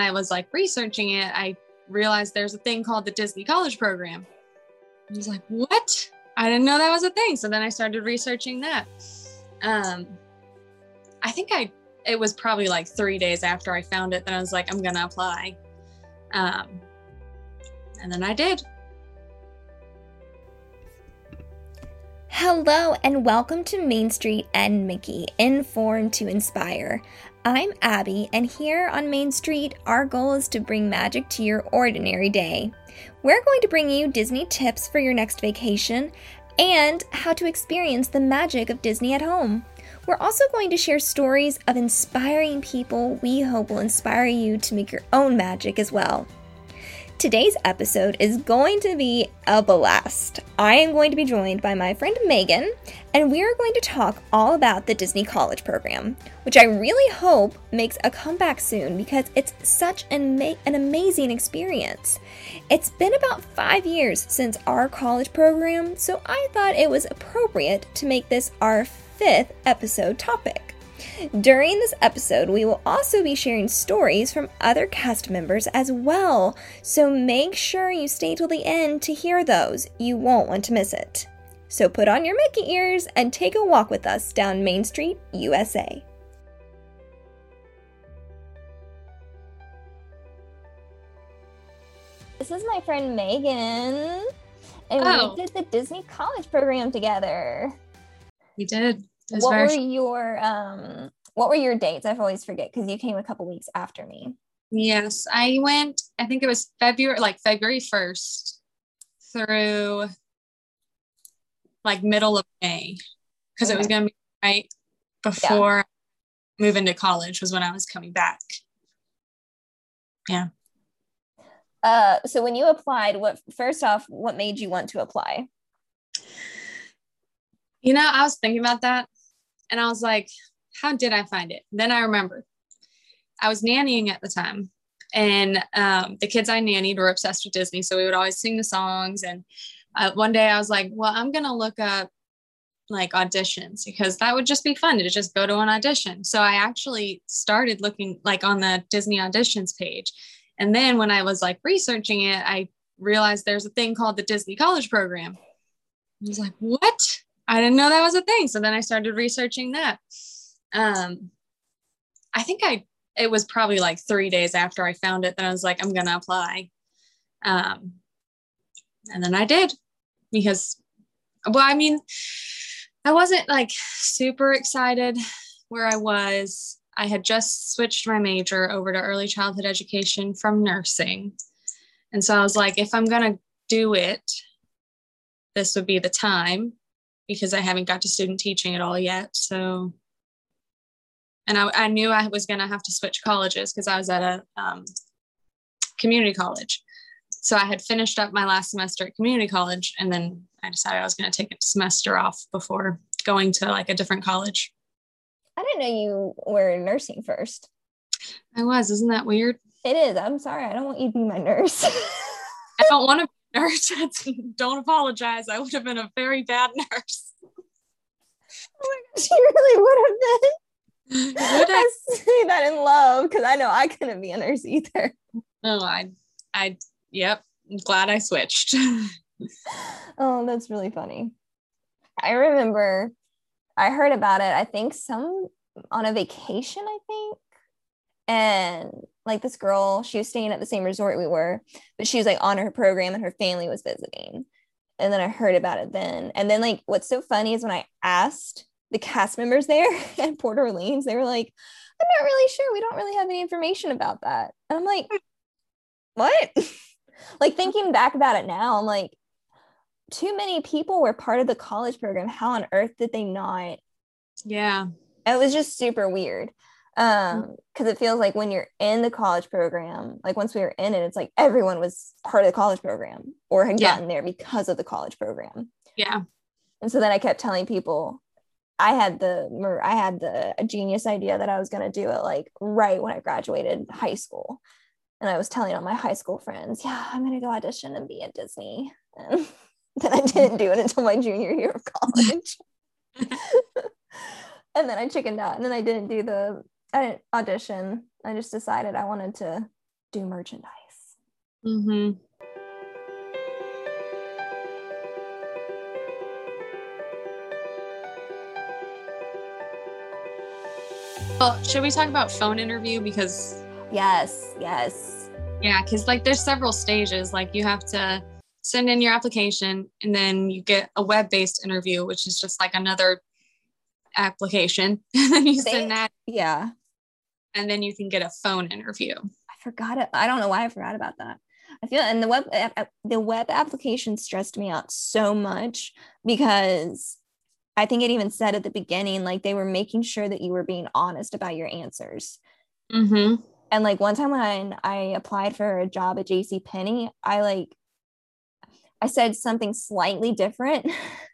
I was like researching it, I realized there's a thing called the Disney College Program. I was like, what? I didn't know that was a thing. So then I started researching that. Um, I think I, it was probably like three days after I found it that I was like, I'm to apply. Um, and then I did. Hello, and welcome to Main Street and Mickey, Inform to Inspire. I'm Abby, and here on Main Street, our goal is to bring magic to your ordinary day. We're going to bring you Disney tips for your next vacation and how to experience the magic of Disney at home. We're also going to share stories of inspiring people we hope will inspire you to make your own magic as well. Today's episode is going to be a blast. I am going to be joined by my friend Megan, and we are going to talk all about the Disney College Program, which I really hope makes a comeback soon because it's such an, an amazing experience. It's been about five years since our college program, so I thought it was appropriate to make this our fifth episode topic. During this episode, we will also be sharing stories from other cast members as well, so make sure you stay till the end to hear those. You won't want to miss it. So put on your Mickey ears and take a walk with us down Main Street, USA. This is my friend Megan, and oh. we did the Disney College program together. We did what were your um what were your dates? I always forget because you came a couple weeks after me. Yes, I went. I think it was February, like February first through like middle of May, because okay. it was going to be right before yeah. moving to college was when I was coming back. Yeah. Uh, so when you applied, what first off, what made you want to apply? You know, I was thinking about that and I was like, how did I find it? Then I remembered I was nannying at the time. And um, the kids I nannied were obsessed with Disney. So we would always sing the songs. And uh, one day I was like, well, I'm going to look up like auditions because that would just be fun to just go to an audition. So I actually started looking like on the Disney auditions page. And then when I was like researching it, I realized there's a thing called the Disney College Program. I was like, what? I didn't know that was a thing. So then I started researching that. Um, I think I, it was probably like three days after I found it that I was like, I'm going to apply. Um, and then I did because, well, I mean, I wasn't like super excited where I was. I had just switched my major over to early childhood education from nursing. And so I was like, if I'm going to do it, this would be the time because I haven't got to student teaching at all yet. So, and I, I knew I was going to have to switch colleges because I was at a um, community college. So I had finished up my last semester at community college, and then I decided I was going to take a semester off before going to like a different college. I didn't know you were nursing first. I was. Isn't that weird? It is. I'm sorry. I don't want you to be my nurse. I don't want to nurse. Don't apologize. I would have been a very bad nurse. Oh my gosh, you really would have been. Would I say that in love because I know I couldn't be a nurse either. No, I, I, yep. I'm glad I switched. oh, that's really funny. I remember I heard about it. I think some on a vacation. I think, and like this girl, she was staying at the same resort we were, but she was like on her program and her family was visiting. And then I heard about it then. And then like what's so funny is when I asked the cast members there at Port Orleans, they were like, I'm not really sure. We don't really have any information about that. And I'm like, what? like thinking back about it now, I'm like, too many people were part of the college program. How on earth did they not? Yeah. It was just super weird um because it feels like when you're in the college program like once we were in it it's like everyone was part of the college program or had yeah. gotten there because of the college program. Yeah. And so then i kept telling people i had the i had the genius idea that i was going to do it like right when i graduated high school. And i was telling all my high school friends yeah i'm going to go audition and be at disney. And then i didn't do it until my junior year of college. And then I chickened out, and then I didn't do the I didn't audition. I just decided I wanted to do merchandise. Mm-hmm. Well, should we talk about phone interview? Because Yes, yes. yeah, because like there's several stages. Like you have to send in your application, and then you get a web-based interview, which is just like another application. and then you They- send that, Yeah. And then you can get a phone interview. I forgot it. I don't know why I forgot about that. I feel and the web the web application stressed me out so much because I think it even said at the beginning like they were making sure that you were being honest about your answers. Mm-hmm. And like one time when I applied for a job at JC Penney, I like I said something slightly different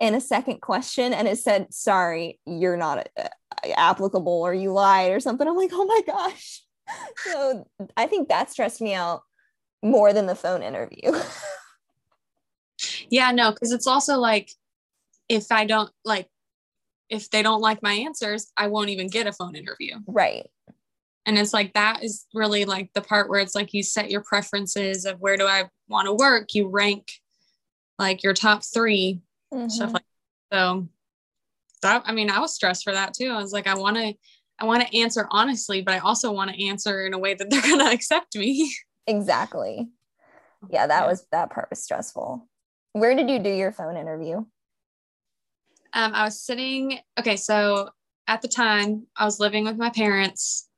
in a second question and it said sorry, you're not uh, applicable or you lied or something. I'm like, "Oh my gosh." So I think that stressed me out more than the phone interview. Yeah, no, because it's also like if I don't like if they don't like my answers, I won't even get a phone interview. right. And it's like that is really like the part where it's like you set your preferences of where do I want to work, you rank like your top 3 stuff like so that I mean I was stressed for that too. I was like I want to I want to answer honestly, but I also want to answer in a way that they're going to accept me. Exactly. Yeah, that Yeah. was that part was stressful. Where did you do your phone interview? Um, I was sitting, okay, so at the time I was living with my parents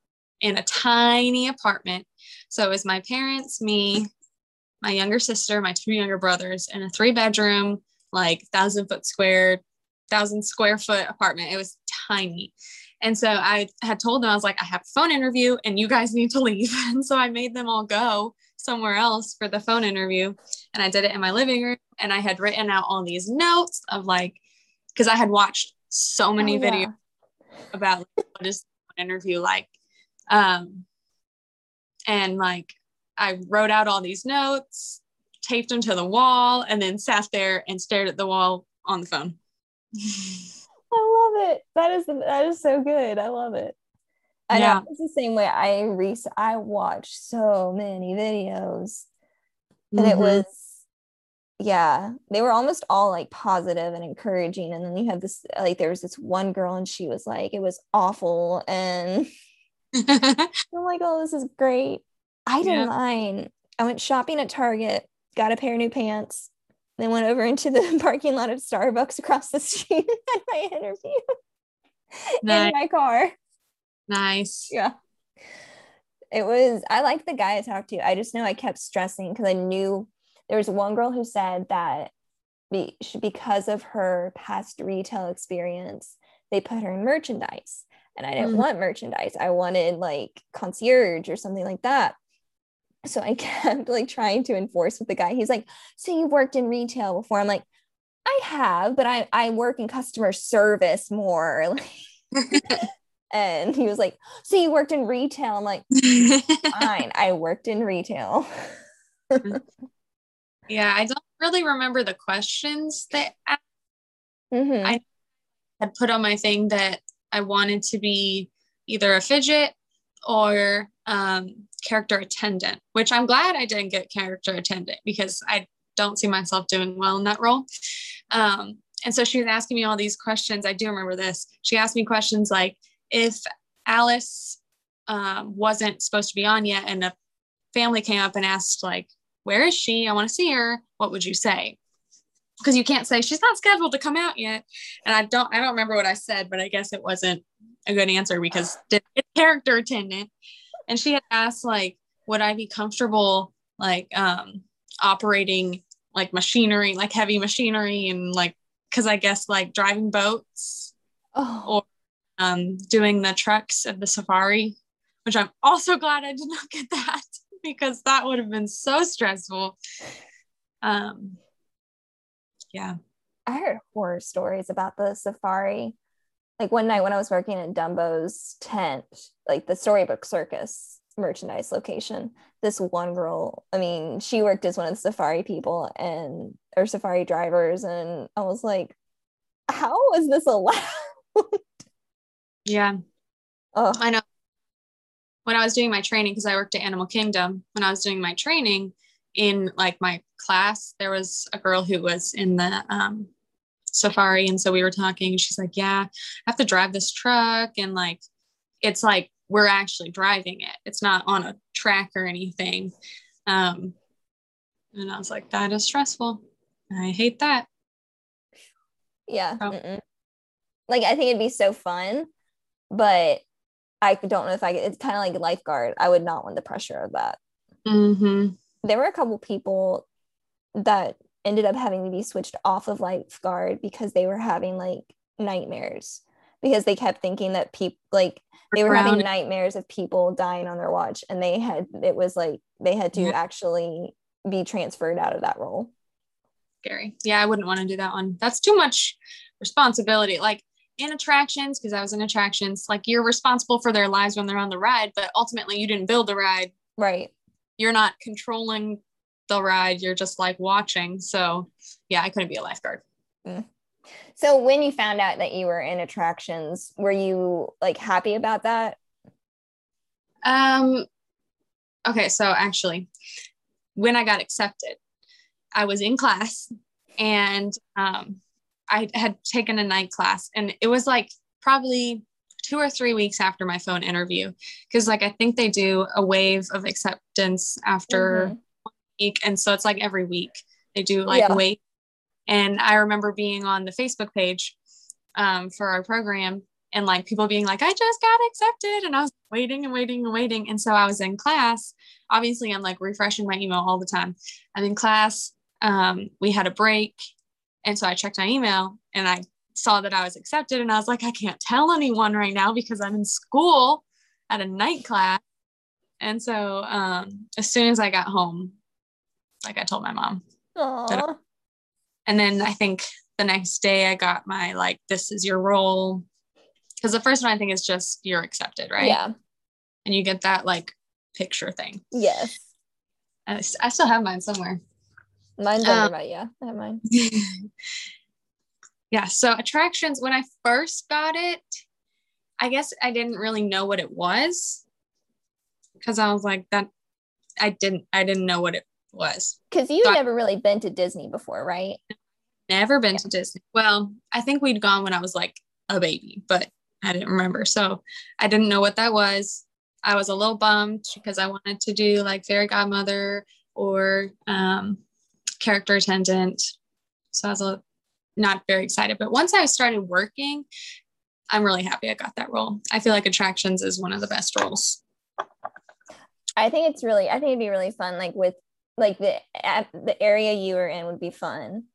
in a tiny apartment. So it was my parents, me, my younger sister, my two younger brothers in a three bedroom, like thousand foot square, thousand square foot apartment. It was tiny. And so I had told them, I was like, I have a phone interview and you guys need to leave. And so I made them all go somewhere else for the phone interview. And I did it in my living room. And I had written out all these notes of like, because I had watched so many Oh, yeah. videos about like, what is an interview like. Um, and like I wrote out all these notes, taped them to the wall, and then sat there and stared at the wall on the phone. I love it. That is that is so good. I love it. I Yeah. know it's the same way. I re I watched so many videos, and it Mhm. was yeah, they were almost all like positive and encouraging. And then you had this like there was this one girl, and she was like, it was awful, and I'm like, oh, this is great. I did Yeah. mine. I went shopping at Target, got a pair of new pants, then went over into the parking lot of Starbucks across the street and had my interview Nice. in my car. nice. Yeah. It was, I liked the guy I talked to. I just know I kept stressing because I knew there was one girl who said that be, because of her past retail experience, they put her in merchandise. And I didn't Mhm. want merchandise. I wanted like concierge or something like that. So I kept like trying to enforce with the guy. He's like, So you've worked in retail before? I'm like, I have, but I, I work in customer service more. and he was like, So you worked in retail? I'm like, Fine, I worked in retail. yeah, I don't really remember the questions that I Mhm. I- had put on my thing that I wanted to be either a fidget or um, character attendant, which I'm glad I didn't get character attendant because I don't see myself doing well in that role. Um, and so she was asking me all these questions. I do remember this. She asked me questions like if Alice um, wasn't supposed to be on yet and a family came up and asked like, where is she? I want to see her. What would you say? Because you can't say she's not scheduled to come out yet and I don't I don't remember what I said, but I guess it wasn't a good answer because the character attendant and she had asked like would I be comfortable like um operating like machinery like heavy machinery and like because I guess like driving boats Oh, um doing the trucks of the safari which I'm also glad I did not get that because that would have been so stressful. Um yeah. I heard horror stories about the safari. Like one night when I was working at Dumbo's tent, like the Storybook Circus merchandise location, this one girl, I mean, she worked as one of the safari people and or safari drivers. And I was like, how is this allowed? yeah Oh, I know when I was doing my training, because I worked at Animal Kingdom, when I was doing my training in like my class, there was a girl who was in the um, safari. And so we were talking, she's like, Yeah, I have to drive this truck. And like, it's like we're actually driving it, it's not on a track or anything. Um, and I was like, That is stressful. I hate that. Yeah. Oh. Like, I think it'd be so fun, but I don't know if I. It's kind of like lifeguard. I would not want the pressure of that. Mm-hmm. There were a couple people that ended up having to be switched off of lifeguard because they were having like nightmares. Because they kept thinking that people like they were having nightmares of people dying on their watch and they had it was like they had to yeah. actually be transferred out of that role. Scary. Yeah i wouldn't want to do that one. That's too much responsibility like in attractions because i was in attractions like you're responsible for their lives when they're on the ride but ultimately you didn't build the ride. Right. You're not controlling the ride you're just like watching. So yeah i couldn't be a lifeguard. Mm. so when you found out that you were in attractions were you like happy about that? Um okay so actually when i got accepted i was in class and um i had taken a night class and it was like probably two or three weeks after my phone interview because like i think they do a wave of acceptance after mm-hmm week. And so it's like every week they do like yeah. wait. And I remember being on the Facebook page um, for our program and like people being like, I just got accepted. And I was waiting and waiting and waiting. And so I was in class. Obviously, I'm like refreshing my email all the time. I'm in class. Um, we had a break. And so I checked my email and I saw that I was accepted. And I was like, I can't tell anyone right now because I'm in school at a night class. And so um, as soon as I got home, like I told my mom. Aww. And then I think the next day I got my like, this is your role. Because the first one I think is just you're accepted, right? Yeah. And you get that like picture thing. Yes. I, I still have mine somewhere. Mine's um, under my, yeah, I have mine. yeah. So attractions, when I first got it, I guess I didn't really know what it was because I was like that I didn't I didn't know what it was. Because you've so never really been to Disney before, right? Never been yeah. to Disney. Well, I think we'd gone when I was like a baby, but I didn't remember. So I didn't know what that was. I was a little bummed because I wanted to do like fairy godmother or um, character attendant. So I was a, not very excited. But once I started working, I'm really happy I got that role. I feel like attractions is one of the best roles. I think it's really, I think it'd be really fun, like with like the the area you were in would be fun.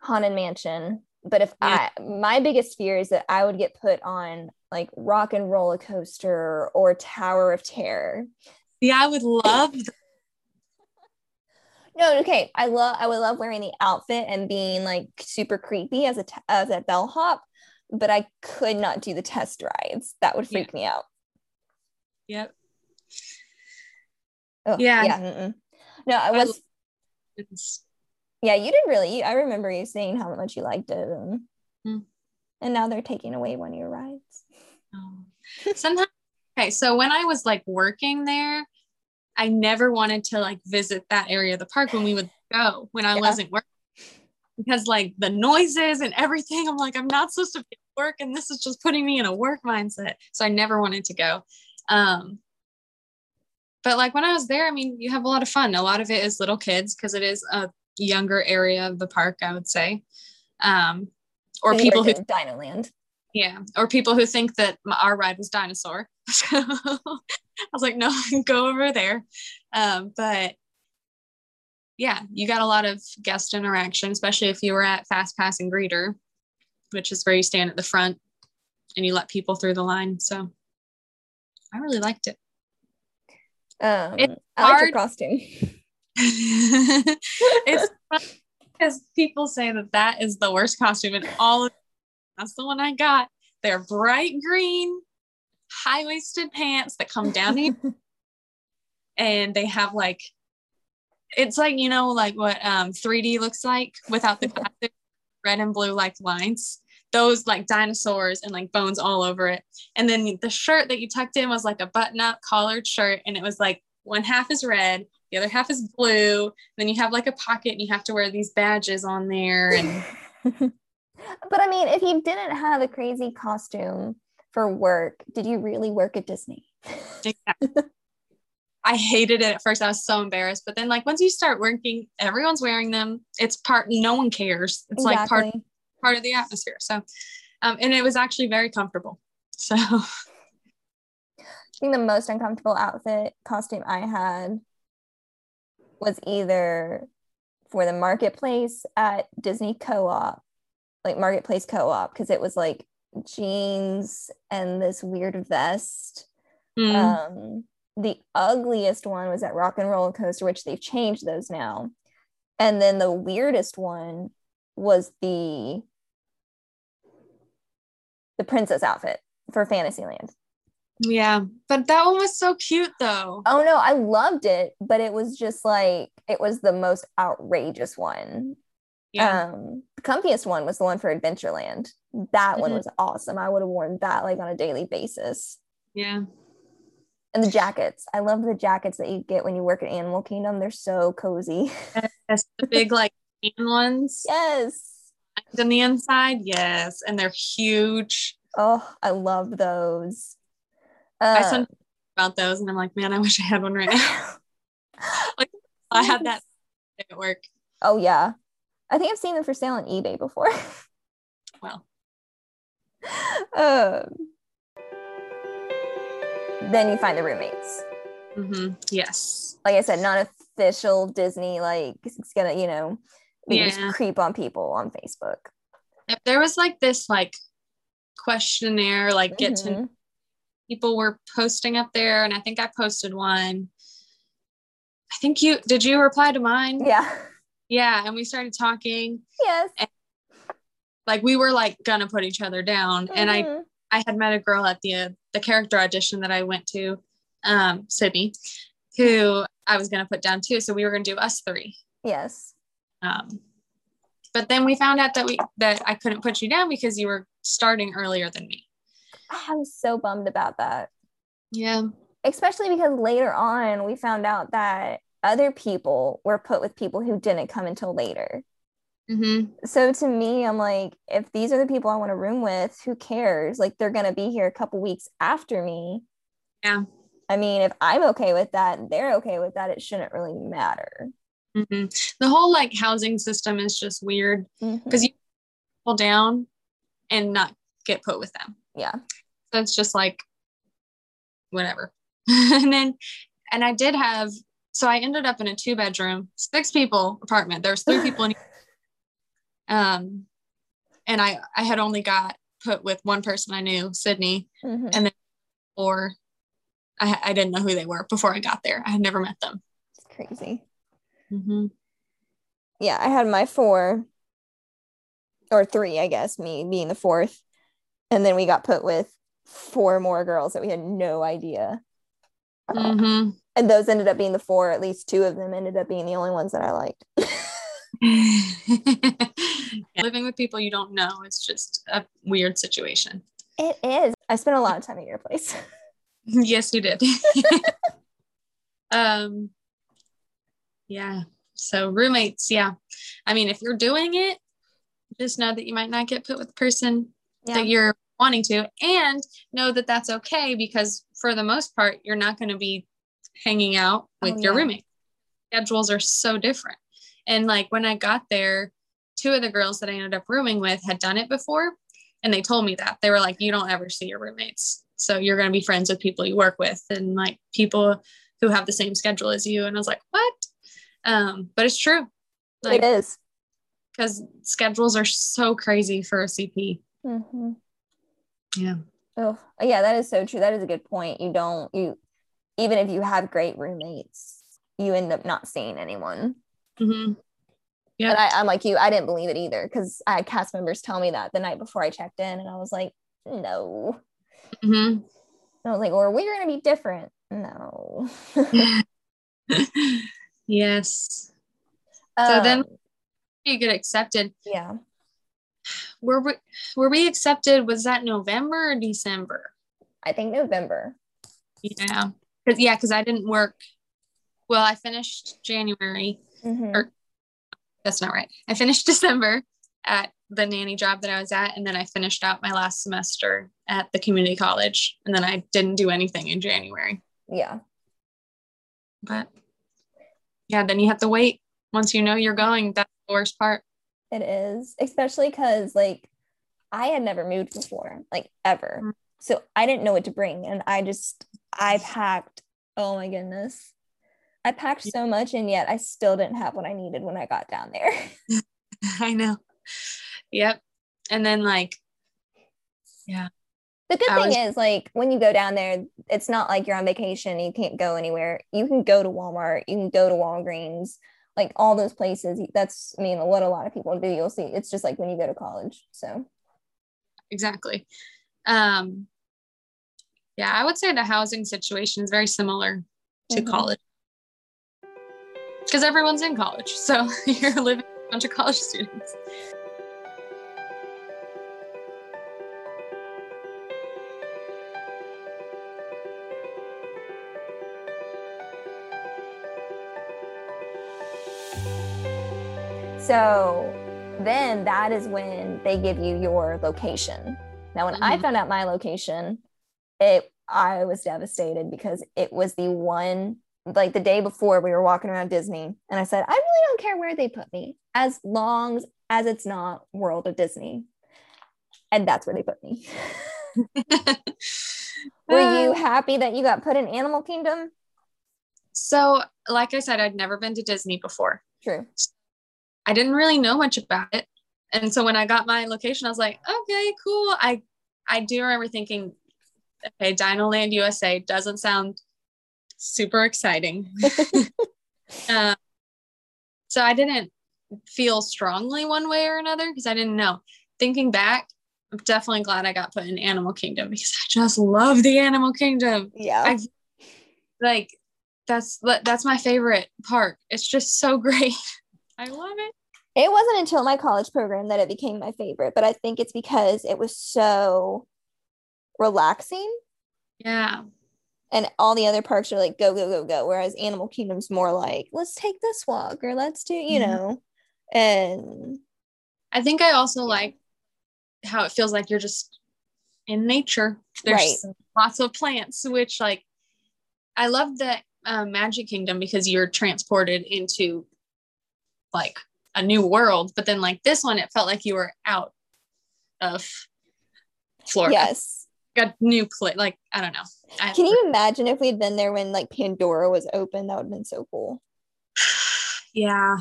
Haunted mansion. But if yeah. i my biggest fear is that i would get put on like rock and roller coaster or tower of terror. Yeah i would love no okay. I love i would love wearing the outfit and being like super creepy as a t- as a bellhop but i could not do the test rides. That would freak yeah. me out. Yep. Oh, yeah. yeah Mm-mm. No, I was. I yeah, you did really. I remember you saying how much you liked it, and mm. and now they're taking away one of your rides. Oh. Sometimes, okay. So when I was like working there, I never wanted to like visit that area of the park when we would go when I yeah. wasn't working because like the noises and everything. I'm like, I'm not supposed to be at work, and this is just putting me in a work mindset. So I never wanted to go. Um, but like when I was there, I mean, you have a lot of fun. A lot of it is little kids because it is a younger area of the park, I would say. Um, or people who Dinoland. Yeah, or people who think that my, our ride was dinosaur. I was like, no, go over there. Um, but yeah, you got a lot of guest interaction, especially if you were at Fast Pass and Greeter, which is where you stand at the front and you let people through the line. So I really liked it. Um, it's I like your costume. it's because people say that that is the worst costume in all of that's the one I got. They're bright green, high waisted pants that come down here, and they have like it's like you know like what um 3D looks like without the red and blue like lines. Those like dinosaurs and like bones all over it. And then the shirt that you tucked in was like a button up collared shirt. And it was like one half is red, the other half is blue. Then you have like a pocket and you have to wear these badges on there. And but I mean, if you didn't have a crazy costume for work, did you really work at Disney? I hated it at first. I was so embarrassed. But then like once you start working, everyone's wearing them. It's part no one cares. It's exactly. like part part of the atmosphere. So um, and it was actually very comfortable. So I think the most uncomfortable outfit costume I had was either for the marketplace at Disney Co-op, like marketplace co-op, because it was like jeans and this weird vest. Mm. Um, the ugliest one was at Rock and Roller Coaster, which they've changed those now. And then the weirdest one was the the princess outfit for Fantasyland. Yeah, but that one was so cute though. Oh no, I loved it, but it was just like it was the most outrageous one. Yeah. Um, the comfiest one was the one for Adventureland. That mm-hmm. one was awesome. I would have worn that like on a daily basis. Yeah. And the jackets. I love the jackets that you get when you work at Animal Kingdom. They're so cozy. Yes, the big like ones. Yes. On the inside, yes, and they're huge. Oh, I love those. Uh, I saw about those, and I'm like, man, I wish I had one right now. like, I had that at work. Oh yeah, I think I've seen them for sale on eBay before. well, um, then you find the roommates. Mm-hmm. Yes. Like I said, not official Disney. Like it's gonna, you know, yeah. just creep on people on Facebook. If there was like this like questionnaire, like get mm-hmm. to people were posting up there, and I think I posted one. I think you did. You reply to mine? Yeah. Yeah, and we started talking. Yes. And, like we were like gonna put each other down, mm-hmm. and I mm-hmm. I had met a girl at the uh, the character audition that I went to, um, Sydney, who I was gonna put down too. So we were gonna do us three. Yes. Um, but then we found out that we that I couldn't put you down because you were starting earlier than me. I was so bummed about that. Yeah. Especially because later on we found out that other people were put with people who didn't come until later. Mm-hmm. So to me, I'm like, if these are the people I want to room with, who cares? Like they're gonna be here a couple weeks after me. Yeah. I mean, if I'm okay with that and they're okay with that, it shouldn't really matter. Mm-hmm. The whole like housing system is just weird because mm-hmm. you pull down and not get put with them. Yeah. So it's just like whatever. and then, and I did have, so I ended up in a two bedroom, six people apartment. There was three people in um, and I I had only got put with one person I knew, Sydney, mm-hmm. and then or I I didn't know who they were before I got there. I had never met them. It's crazy. Mm-hmm. Yeah, I had my four or three, I guess, me being the fourth, and then we got put with four more girls that we had no idea. Mm-hmm. And those ended up being the four. At least two of them ended up being the only ones that I liked. Living with people you don't know is just a weird situation. It is. I spent a lot of time at your place. yes, you did. um yeah. So roommates, yeah. I mean, if you're doing it, just know that you might not get put with the person yeah. that you're wanting to and know that that's okay because for the most part you're not going to be hanging out oh, with oh, your yeah. roommate. Schedules are so different. And like when I got there, two of the girls that I ended up rooming with had done it before. And they told me that they were like, you don't ever see your roommates. So you're going to be friends with people you work with and like people who have the same schedule as you. And I was like, what? Um, but it's true. Like, it is. Because schedules are so crazy for a CP. Mm-hmm. Yeah. Oh, yeah, that is so true. That is a good point. You don't, you, even if you have great roommates, you end up not seeing anyone. Mm-hmm. Yeah. But I, am like you, I didn't believe it either because I had cast members tell me that the night before I checked in, and I was like, no. Mm-hmm. I was like, or we're gonna be different. No. yes. Um, so then um, you get accepted. Yeah. were we were we accepted? Was that November or December? I think November. Yeah, because yeah, because I didn't work. Well, I finished January. Mhm. Or- That's not right. I finished December at the nanny job that I was at, and then I finished out my last semester at the community college, and then I didn't do anything in January. Yeah. But yeah, then you have to wait. Once you know you're going, that's the worst part. It is, especially because like I had never moved before, like ever. Mm. So I didn't know what to bring. And I just, I packed, oh my goodness. I packed so much and yet I still didn't have what I needed when I got down there. I know. Yep. And then like, The good thing was- is, like, when you go down there, it's not like you're on vacation and you can't go anywhere. You can go to Walmart, you can go to Walgreens, like all those places. That's, I mean, what a lot of people do. You'll see, it's just like when you go to college. So, exactly. Um, yeah, I would say the housing situation is very similar to Mhm. college because everyone's in college. So you're living with a bunch of college students. So then that is when they give you your location. Now, when I Mhm. found out my location, it, I was devastated because it was the one like the day before we were walking around Disney and I said, I really don't care where they put me as long as it's not World of Disney. And that's where they put me. Were you Uh, happy that you got put in Animal Kingdom? so, like I said, I'd never been to Disney before. True. I didn't really know much about it. And so when I got my location, I was like, okay, cool. I I do remember thinking, okay, Dino Land USA doesn't sound super exciting. um, so I didn't feel strongly one way or another because I didn't know. Thinking back, I'm definitely glad I got put in Animal Kingdom because I just love the Animal Kingdom. Yeah. I like that's that's my favorite park. It's just so great. I love it. It wasn't until my college program that it became my favorite, but I think it's because it was so relaxing Yeah. and all the other parks are like go go go go whereas Animal Kingdom's more like let's take this walk or let's do, you Mhm. know. And I think I also like how it feels like you're just in nature. There's lots of plants, which like I love the um, Magic Kingdom because you're transported into like a new world. But then like this one, it felt like you were out of Florida. yes. Got new place. Like I don't know. I, Can you imagine if we'd been there when like Pandora was open? That would have been so cool. Yeah,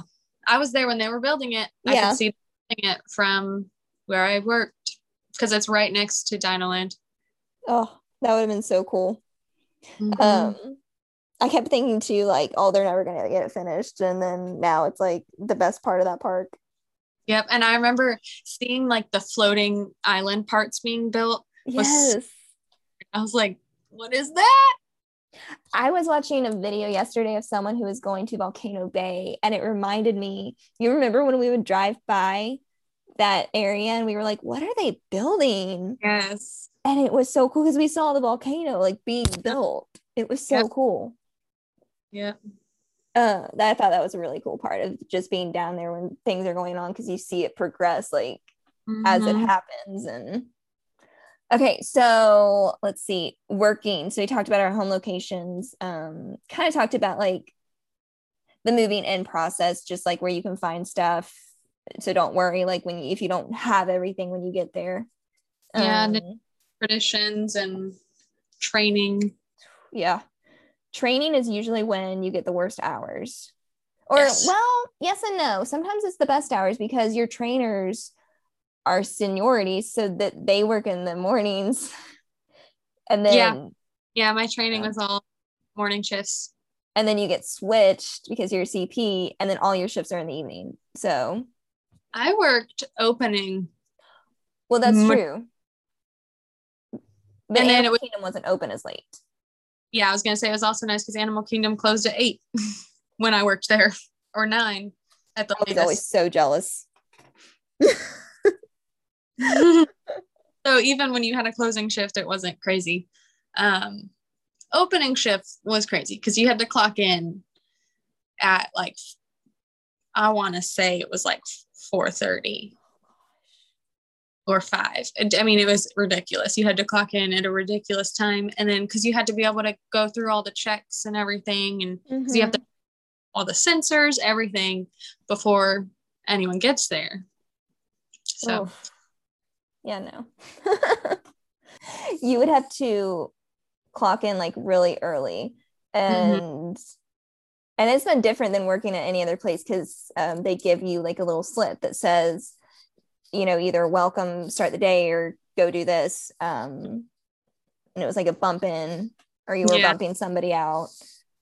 I was there when they were building it. I Yeah. could see it from where I worked because it's right next to Dino Land. Oh, that would have been so cool. Mhm. Um I kept thinking too, like, oh, they're never gonna get it finished. And then now it's like the best part of that park. Yep. And I remember seeing like the floating island parts being built. Was- Yes. I was like, what is that? I was watching a video yesterday of someone who was going to Volcano Bay, and it reminded me. You remember when we would drive by that area and we were like, what are they building? Yes. And it was so cool because we saw the volcano like being built. It was so Yep. cool. Yep. Uh, I thought that was a really cool part of just being down there when things are going on because you see it progress like as it Mhm. happens and okay so let's see working so we talked about our home locations um kind of talked about like the moving in process just like where you can find stuff so don't worry like when you, if you don't have everything when you get there Yeah, and Um, traditions and training. yeah training is usually when you get the worst hours or Yes. well yes and no sometimes it's the best hours because your trainers are seniority so that they work in the mornings and then Yeah. Yeah, my training was all morning shifts. and then you get switched because you're a cp and then all your shifts are in the evening so I worked opening. well that's Mo- true but And then it was- Kingdom wasn't open as late Yeah, I was gonna say it was also nice because Animal Kingdom closed at eight when I worked there, or nine at the i was latest. always so jealous so even when you had a closing shift, it wasn't crazy. Um, opening shift was crazy because you had to clock in at like I want to say it was like 4:30 or 5. I mean it was ridiculous. You had to clock in at a ridiculous time and then cuz you had to be able to go through all the checks and everything and mm-hmm. you have to all the sensors, everything before anyone gets there. So oh. Yeah, no. you would have to clock in like really early mm-hmm. and mm-hmm and it's been different than working at any other place because um, they give you like a little slip that says you know either welcome start the day or go do this um, and it was like a bump in or you were yeah. bumping somebody out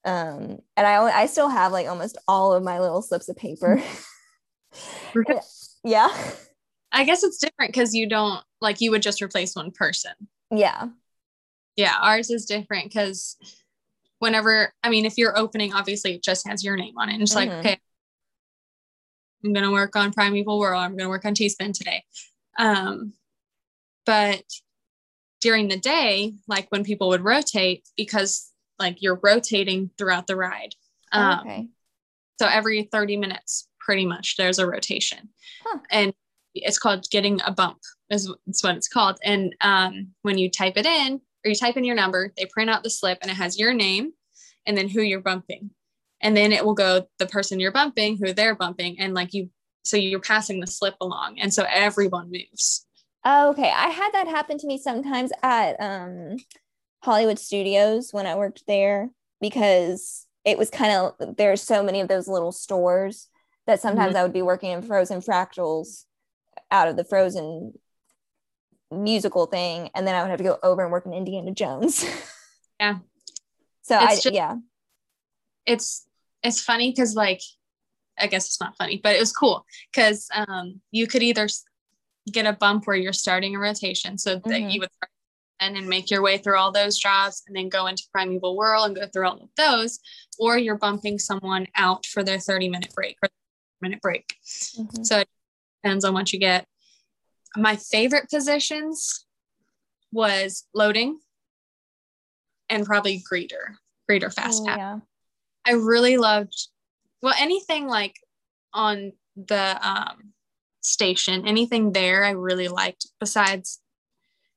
um, and i i still have like almost all of my little slips of paper yeah i guess it's different because you don't like you would just replace one person yeah yeah ours is different because whenever I mean, if you're opening, obviously it just has your name on it. And it's mm-hmm. like, okay, I'm gonna work on Primeval Whirl. I'm gonna work on T-Spin today. Um, but during the day, like when people would rotate, because like you're rotating throughout the ride. Um, okay. So every 30 minutes, pretty much, there's a rotation, huh. and it's called getting a bump. Is, is what it's called. And um, when you type it in, or you type in your number, they print out the slip and it has your name and then who you're bumping. And then it will go the person you're bumping, who they're bumping, and like you, so you're passing the slip along. And so everyone moves. okay. I had that happen to me sometimes at um, Hollywood Studios when I worked there because it was kind of, there's so many of those little stores that sometimes mm-hmm. I would be working in frozen fractals out of the frozen musical thing and then i would have to go over and work in indiana jones yeah so it's I just, yeah it's it's funny because like i guess it's not funny but it was cool because um you could either get a bump where you're starting a rotation so mm-hmm. that you would and and make your way through all those jobs and then go into primeval whirl and go through all of those or you're bumping someone out for their 30 minute break or minute break mm-hmm. so it depends on what you get my favorite positions was loading and probably greeter, greeter fast oh, yeah. I really loved well anything like on the um, station, anything there I really liked besides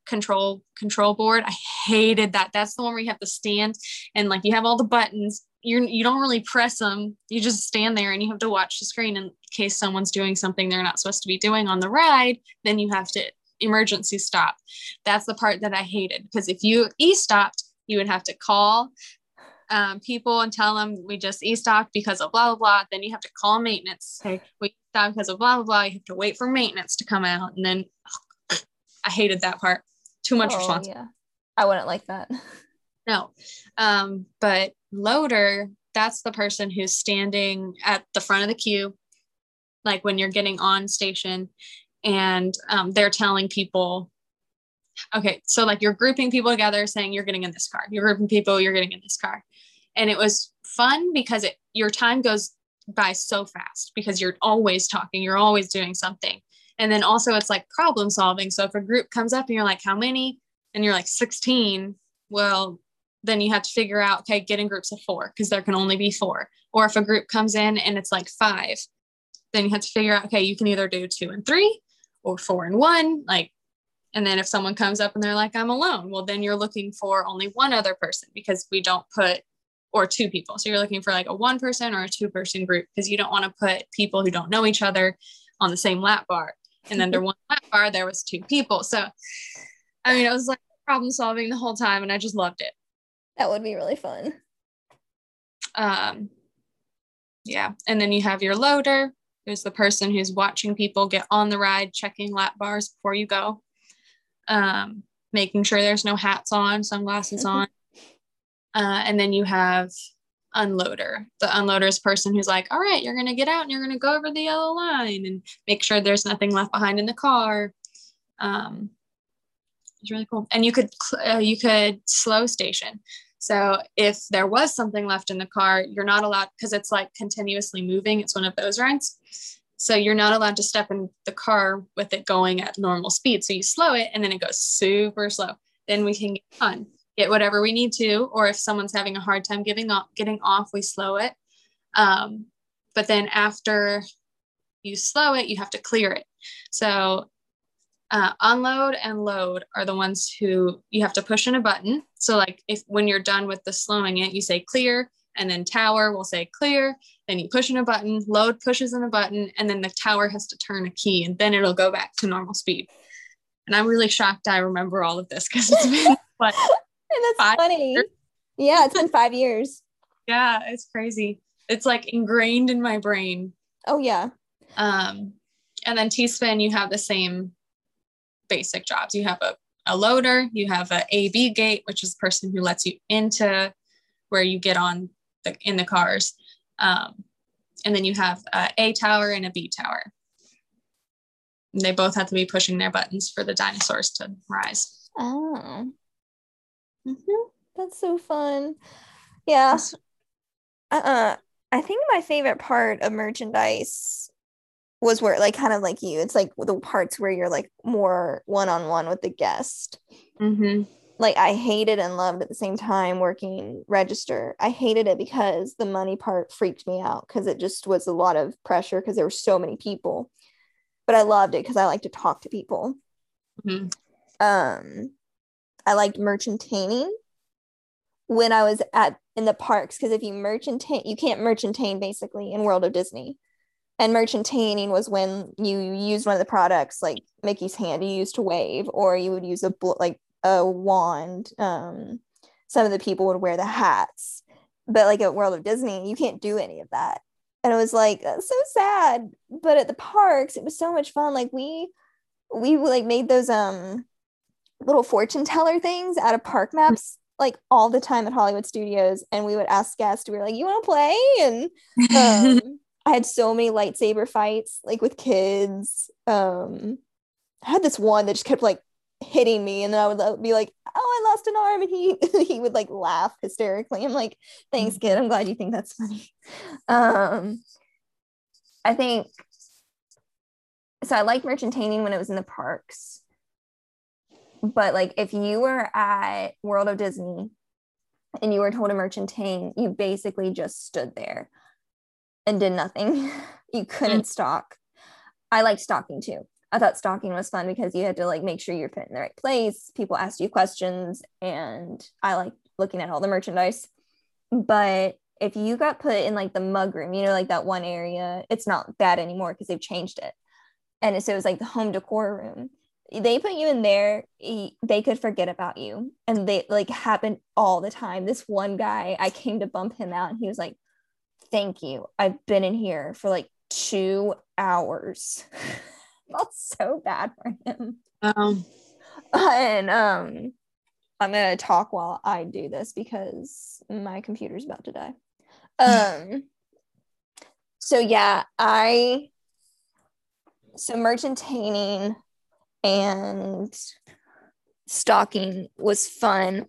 control control board. I hated that. That's the one where you have to stand and like you have all the buttons. You're you don't really press them. You just stand there and you have to watch the screen in case someone's doing something they're not supposed to be doing on the ride. Then you have to emergency stop. That's the part that I hated because if you e stopped, you would have to call um, people and tell them we just e stopped because of blah blah blah. Then you have to call maintenance. Say we stopped because of blah blah blah. You have to wait for maintenance to come out, and then I hated that part too much oh, responsibility. Yeah. I wouldn't like that. No. Um, but loader, that's the person who's standing at the front of the queue, like when you're getting on station, and um, they're telling people, okay, so like you're grouping people together saying you're getting in this car, you're grouping people, you're getting in this car. And it was fun because it your time goes by so fast because you're always talking, you're always doing something. And then also it's like problem solving. So if a group comes up and you're like, how many? And you're like 16, well, then you have to figure out, okay, get in groups of four because there can only be four. Or if a group comes in and it's like five, then you have to figure out, okay, you can either do two and three or four and one. Like, and then if someone comes up and they're like, I'm alone, well, then you're looking for only one other person because we don't put or two people. So you're looking for like a one person or a two person group because you don't want to put people who don't know each other on the same lap bar. And under one lap bar there was two people. So i mean it was like problem solving the whole time and i just loved it. That would be really fun. Um yeah. And then you have your loader who's the person who's watching people get on the ride checking lap bars before you go um making sure there's no hats on sunglasses on uh, and then you have unloader. The unloader is person who's like, all right, you're going to get out and you're going to go over the yellow line and make sure there's nothing left behind in the car. Um, it's really cool. And you could, uh, you could slow station. So if there was something left in the car, you're not allowed because it's like continuously moving. It's one of those rides. So you're not allowed to step in the car with it going at normal speed. So you slow it and then it goes super slow. Then we can get on, get whatever we need to, or if someone's having a hard time giving off, getting off, we slow it. Um, but then after you slow it, you have to clear it. So uh, unload and load are the ones who you have to push in a button. So like if when you're done with the slowing it, you say clear, and then tower will say clear. Then you push in a button, load pushes in a button, and then the tower has to turn a key, and then it'll go back to normal speed. And I'm really shocked I remember all of this because it's been what that's funny. Years? Yeah, it's been five years. yeah, it's crazy. It's like ingrained in my brain. Oh yeah. Um, and then T-spin, you have the same basic jobs. You have a, a loader, you have a AB gate, which is the person who lets you into where you get on the in the cars. Um, and then you have a, a tower and a B tower. And they both have to be pushing their buttons for the dinosaurs to rise. Oh. Mm-hmm. That's so fun. Yeah. Uh, I think my favorite part of merchandise was where like kind of like you it's like the parts where you're like more one-on-one with the guest mm-hmm. Like i hated and loved at the same time working register. I hated it because the money part freaked me out because it just was a lot of pressure because there were so many people. But i loved it because i like to talk to people. Mm-hmm. um i liked merchantaing when i was at in the parks because if you merchantain you can't merchantain basically in world of disney. And merchantaing was when you used one of the products like mickey's hand you used to wave or you would use a like a wand um, some of the people would wear the hats. But like at world of disney you can't do any of that. And it was like so sad. But at the parks it was so much fun. Like we we like made those um little fortune teller things out of park maps like all the time at hollywood studios. And we would ask guests we were like you want to play? And um I had so many lightsaber fights like with kids. Um, I had this one that just kept like hitting me, and then I would be like, "Oh, I lost an arm," and he he would like laugh hysterically. I'm like, "Thanks, kid. I'm glad you think that's funny." Um, I think so. I like merchantaing when it was in the parks, but like if you were at World of Disney and you were told to merchantain, you basically just stood there and did nothing. you couldn't mm. stalk. I liked stalking too. I thought stalking was fun because you had to like make sure you're put in the right place. People asked you questions, and I like looking at all the merchandise. But if you got put in like the mug room, you know, like that one area, it's not that anymore because they've changed it. And so it was like the home decor room. They put you in there, they could forget about you. And they like happened all the time. This one guy, I came to bump him out, and he was like, thank you. I've been in here for like two hours. Felt so bad for him. Um, and um, I'm gonna talk while I do this because my computer's about to die. Um, so yeah, I so merchantaing and stalking was fun,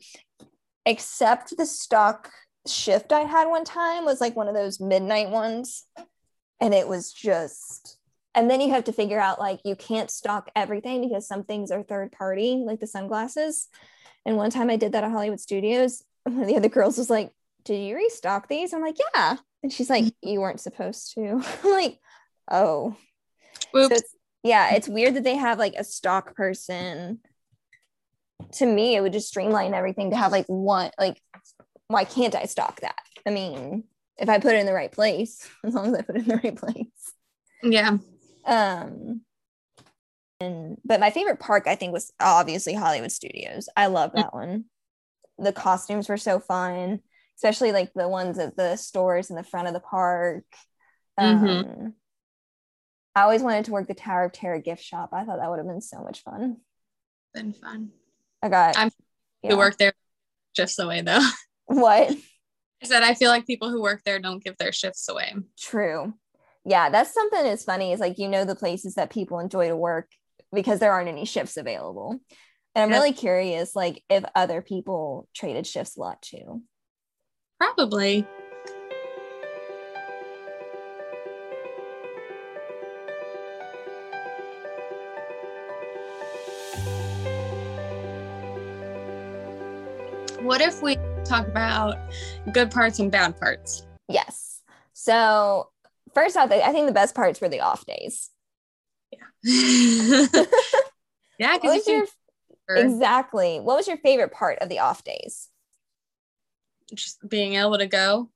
except the stock shift I had one time was like one of those midnight ones. And it was just, and then you have to figure out like you can't stock everything because some things are third party, like the sunglasses. And one time I did that at Hollywood Studios. One of the other girls was like, Did you restock these? I'm like, Yeah. And she's like, mm-hmm. You weren't supposed to. I'm like, Oh. So it's, yeah, it's weird that they have like a stock person. To me, it would just streamline everything to have like one, like why can't I stock that? I mean, if I put it in the right place, as long as I put it in the right place. Yeah. Um and but my favorite park I think was obviously Hollywood Studios. I love that one. The costumes were so fun, especially like the ones at the stores in the front of the park. Mm-hmm. Um, mm-hmm. I always wanted to work the Tower of Terror gift shop. I thought that would have been so much fun. Been fun. I got. I'm yeah. to work there shifts away though. What? I said I feel like people who work there don't give their shifts away. True yeah, that's something that's funny is like you know the places that people enjoy to work because there aren't any shifts available. And I'm yep. really curious like if other people traded shifts a lot too. Probably. What if we talk about good parts and bad parts? Yes. So first off, I think the best parts were the off days. Yeah. yeah, What because was your exactly? What was your favorite part of the off days? just being able to go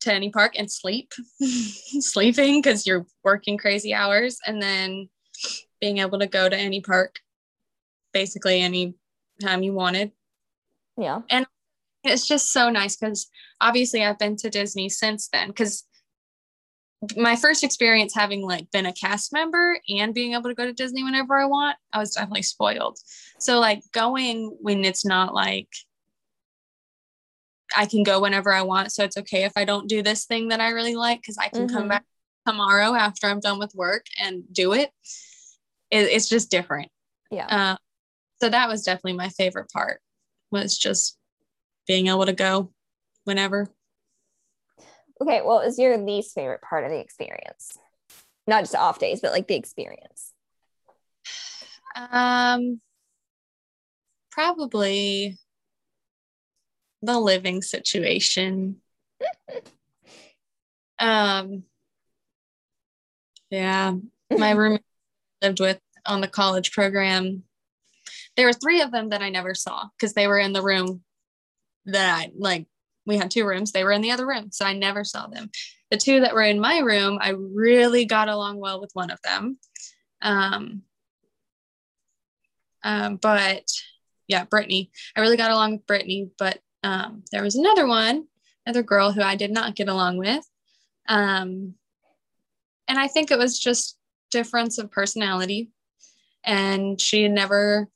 to any park and sleep, sleeping because you're working crazy hours, and then being able to go to any park basically any time you wanted. Yeah. And it's just so nice because obviously I've been to Disney since then because my first experience having like been a cast member and being able to go to Disney whenever I want, I was definitely spoiled. So like going when it's not like I can go whenever I want. So it's okay if I don't do this thing that I really like because I can come Mhm. back tomorrow after I'm done with work and do it. it it's just different. Yeah. Uh, so that was definitely my favorite part was just being able to go whenever. Okay. What was your least favorite part of the experience? Not just off days, but like the experience. Um, probably the living situation. um, yeah, my roommate lived with on the college program. There were three of them that I never saw because they were in the room that I like. We had two rooms. They were in the other room, so I never saw them. The two that were in my room, I really got along well with one of them. Um, um, but yeah, Brittany. I really got along with Brittany, but um, there was another one, another girl who I did not get along with. Um, and I think it was just difference of personality. And she never,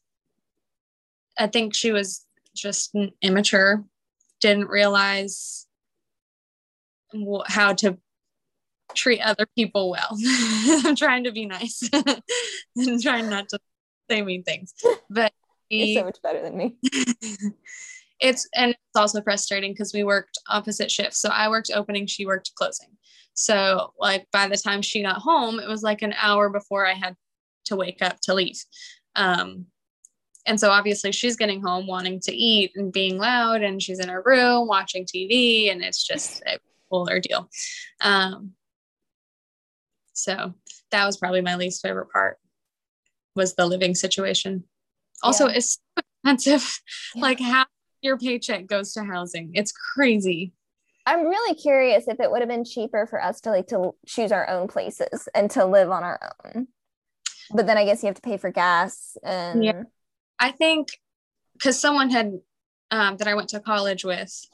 I think she was just immature, didn't realize wh- how to treat other people well. I'm trying to be nice and trying not to say mean things. But You're so much better than me. it's and it's also frustrating because we worked opposite shifts. So I worked opening, she worked closing. So like by the time she got home, it was like an hour before I had to wake up to leave. Um, and so obviously she's getting home wanting to eat and being loud, and she's in her room watching TV, and it's just a whole ordeal. Um, so that was probably my least favorite part was the living situation. Also, Yeah. it's so expensive. Yeah. Like half your paycheck goes to housing. It's crazy. I'm really curious if it would have been cheaper for us to like to choose our own places and to live on our own. But then I guess you have to pay for gas and Yeah. I think because someone had um, that I went to college with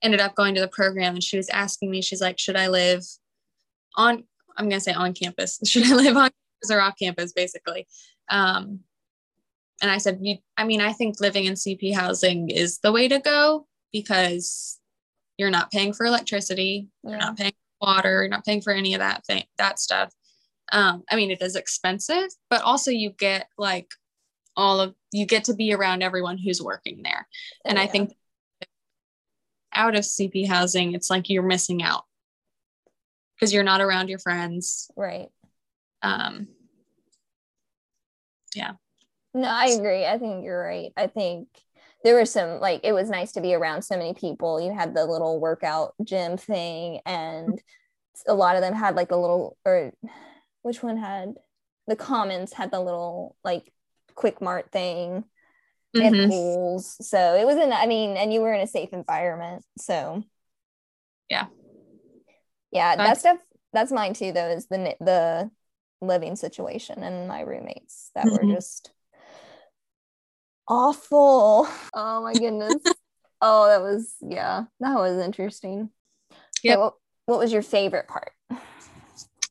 ended up going to the program and she was asking me, she's like, should I live on, I'm going to say on campus, should I live on campus or off campus, basically? Um, and I said, you, I mean, I think living in CP housing is the way to go because you're not paying for electricity, you're not paying for water, you're not paying for any of that thing, that stuff. Um, I mean, it is expensive, but also you get like all of you get to be around everyone who's working there. And I think out of CP housing, it's like you're missing out because you're not around your friends. right. Um, yeah. No, I agree. I think you're right. I think there were some like it was nice to be around so many people. You had the little workout gym thing, and a lot of them had like a little or which one had the commons had the little like quick mart thing. They had mhm. pools, so it was in. I mean, and you were in a safe environment, so Yeah. yeah. That That's- stuff. That's mine too. Though is the the living situation and my roommates that were Mhm. just awful. Oh my goodness. oh, that was yeah. That was interesting. Okay, Yep. what, what was your favorite part?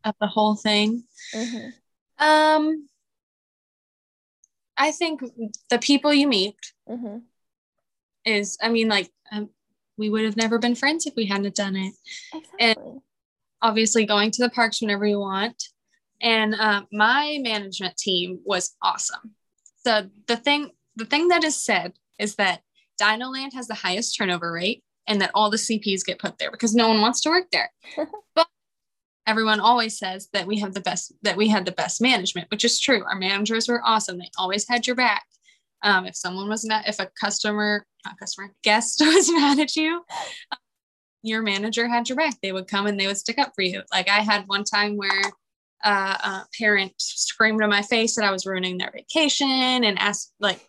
Of the whole thing. Mhm. Um, I think the people you meet Mhm. is, I mean, like, um, we would have never been friends if we hadn't done it. Exactly. obviously going to the parks whenever you want. And uh, my management team was awesome. So the thing, the thing that is said is that Dino Land has the highest turnover rate, and that all the CPs get put there because no one wants to work there. but everyone always says that we have the best, that we had the best management, which is true. Our managers were awesome. They always had your back. Um, if someone was mad, if a customer, not customer, guest was mad at you, your manager had your back. They would come and they would stick up for you. Like I had one time where uh, a parent screamed in my face that I was ruining their vacation and asked like,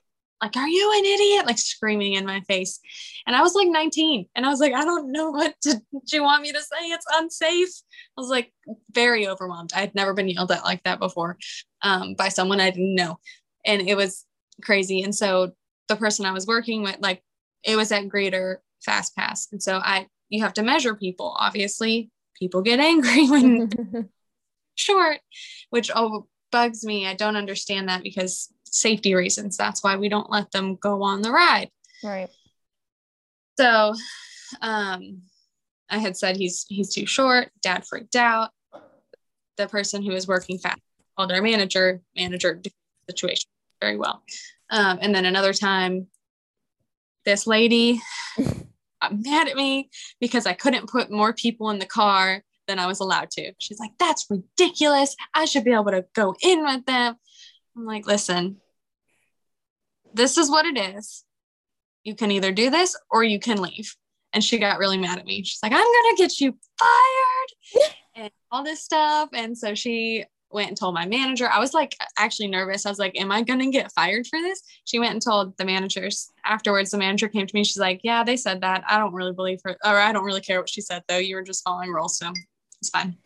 like, are you an idiot? Like screaming in my face. And I was like 19 and I was like, I don't know what to, do you want me to say? It's unsafe. I was like very overwhelmed. I had never been yelled at like that before um, by someone I didn't know. And it was crazy. And so the person I was working with, like it was at greater fast pass. And so I, you have to measure people. Obviously people get angry when short, which oh bugs me. I don't understand that because safety reasons. That's why we don't let them go on the ride. Right. So um I had said he's he's too short. Dad freaked out. The person who was working fast called our manager, manager the situation very well. Um, and then another time, this lady got mad at me because I couldn't put more people in the car than I was allowed to. She's like, that's ridiculous. I should be able to go in with them. I'm like, listen, this is what it is. You can either do this or you can leave. And she got really mad at me. She's like, I'm going to get you fired and all this stuff. And so she went and told my manager. I was like actually nervous. I was like, Am I gonna get fired for this? She went and told the managers. Afterwards, the manager came to me. She's like, Yeah, they said that. I don't really believe her, or I don't really care what she said, though. You were just following rules. So it's fine.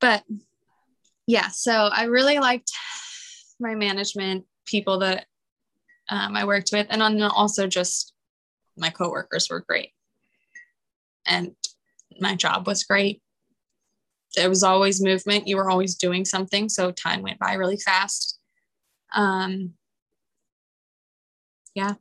but yeah, so I really liked my management people that um, I worked with, and also just my coworkers were great, and my job was great. There was always movement. You were always doing something, so time went by really fast. Um, yeah.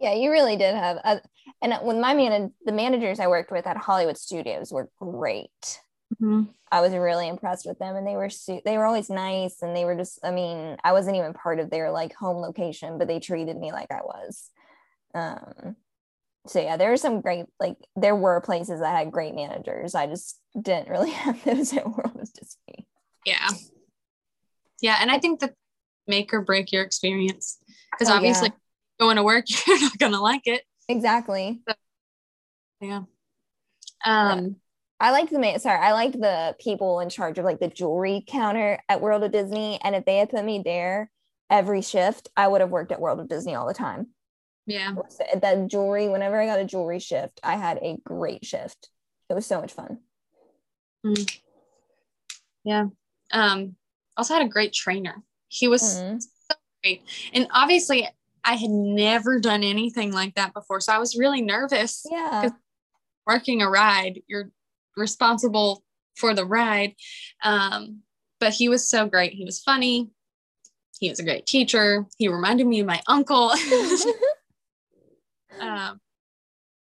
Yeah, you really did have. A, and when my man, the managers I worked with at Hollywood Studios were great. Mm-hmm. I was really impressed with them, and they were su- they were always nice, and they were just. I mean, I wasn't even part of their like home location, but they treated me like I was. Um, so yeah, there were some great like there were places that had great managers. I just didn't really have those at World of Disney. Yeah, yeah, and I think that make or break your experience because oh, obviously yeah. going to work, you're not gonna like it. Exactly. So, yeah. Um, I liked the man. Sorry, I liked the people in charge of like the jewelry counter at World of Disney. And if they had put me there every shift, I would have worked at World of Disney all the time. Yeah. That jewelry, whenever I got a jewelry shift, I had a great shift. It was so much fun. Mm. Yeah. Um, also had a great trainer. He was mm-hmm. so great. And obviously I had never done anything like that before. So I was really nervous. Yeah. Working a ride, you're responsible for the ride. Um, but he was so great. He was funny. He was a great teacher. He reminded me of my uncle. um,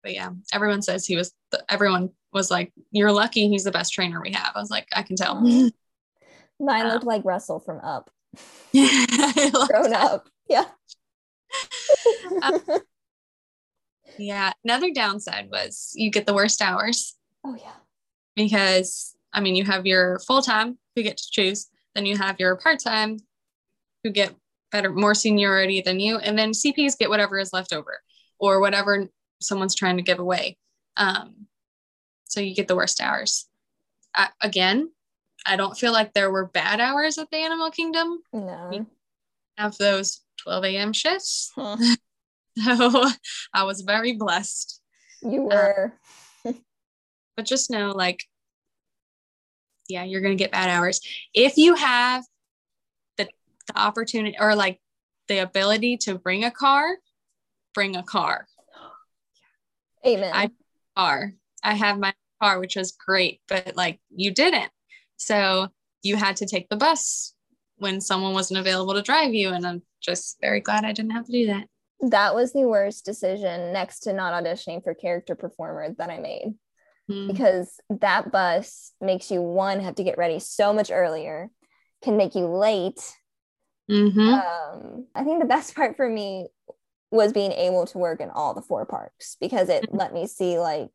but yeah, everyone says he was, the, everyone was like, you're lucky he's the best trainer we have. I was like, I can tell. Mine looked um, like Russell from Up. Yeah, Grown up. Yeah. um, yeah. Another downside was you get the worst hours. Oh, yeah. Because, I mean, you have your full time who get to choose, then you have your part time who get better, more seniority than you, and then CPs get whatever is left over or whatever someone's trying to give away. Um, so you get the worst hours. Uh, again, I don't feel like there were bad hours at the Animal Kingdom. No. have those 12 a.m. shifts. Huh. so I was very blessed. You uh, were. But just know, like, yeah, you're going to get bad hours. If you have the, the opportunity or like the ability to bring a car, bring a car. Amen. I car. I have my car, which was great, but like you didn't. So you had to take the bus when someone wasn't available to drive you. And I'm just very glad I didn't have to do that. That was the worst decision next to not auditioning for character performer that I made. Mm. Because that bus makes you one have to get ready so much earlier, can make you late. Mm-hmm. Um, I think the best part for me was being able to work in all the four parks because it mm-hmm. let me see like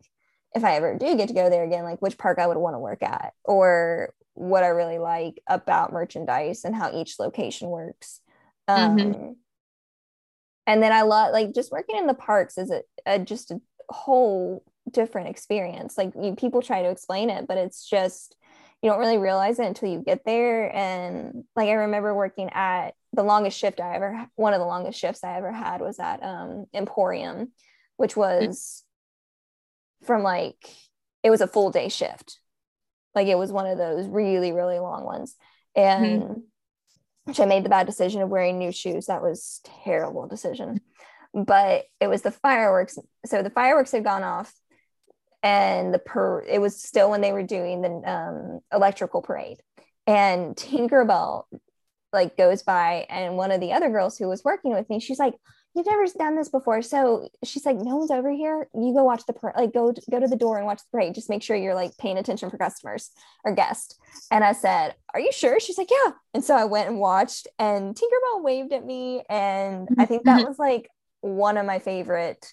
if I ever do get to go there again, like which park I would want to work at or what I really like about merchandise and how each location works. Um, Mhm. And then I love like just working in the parks is a, a just a whole different experience. Like you, people try to explain it, but it's just you don't really realize it until you get there. And like I remember working at the longest shift I ever one of the longest shifts I ever had was at um, Emporium, which was from like it was a full day shift. Like it was one of those really really long ones, and which I made the bad decision of wearing new shoes. That was terrible decision. But it was the fireworks. So the fireworks had gone off and the per it was still when they were doing the um, electrical parade. And Tinkerbell like goes by and one of the other girls who was working with me, she's like, You've never done this before. So she's like, No one's over here. You go watch the parade, like go go to the door and watch the parade. Just make sure you're like paying attention for customers or guests. And I said, Are you sure? She's like, Yeah. And so I went and watched, and Tinkerbell waved at me. And I think that was like one of my favorite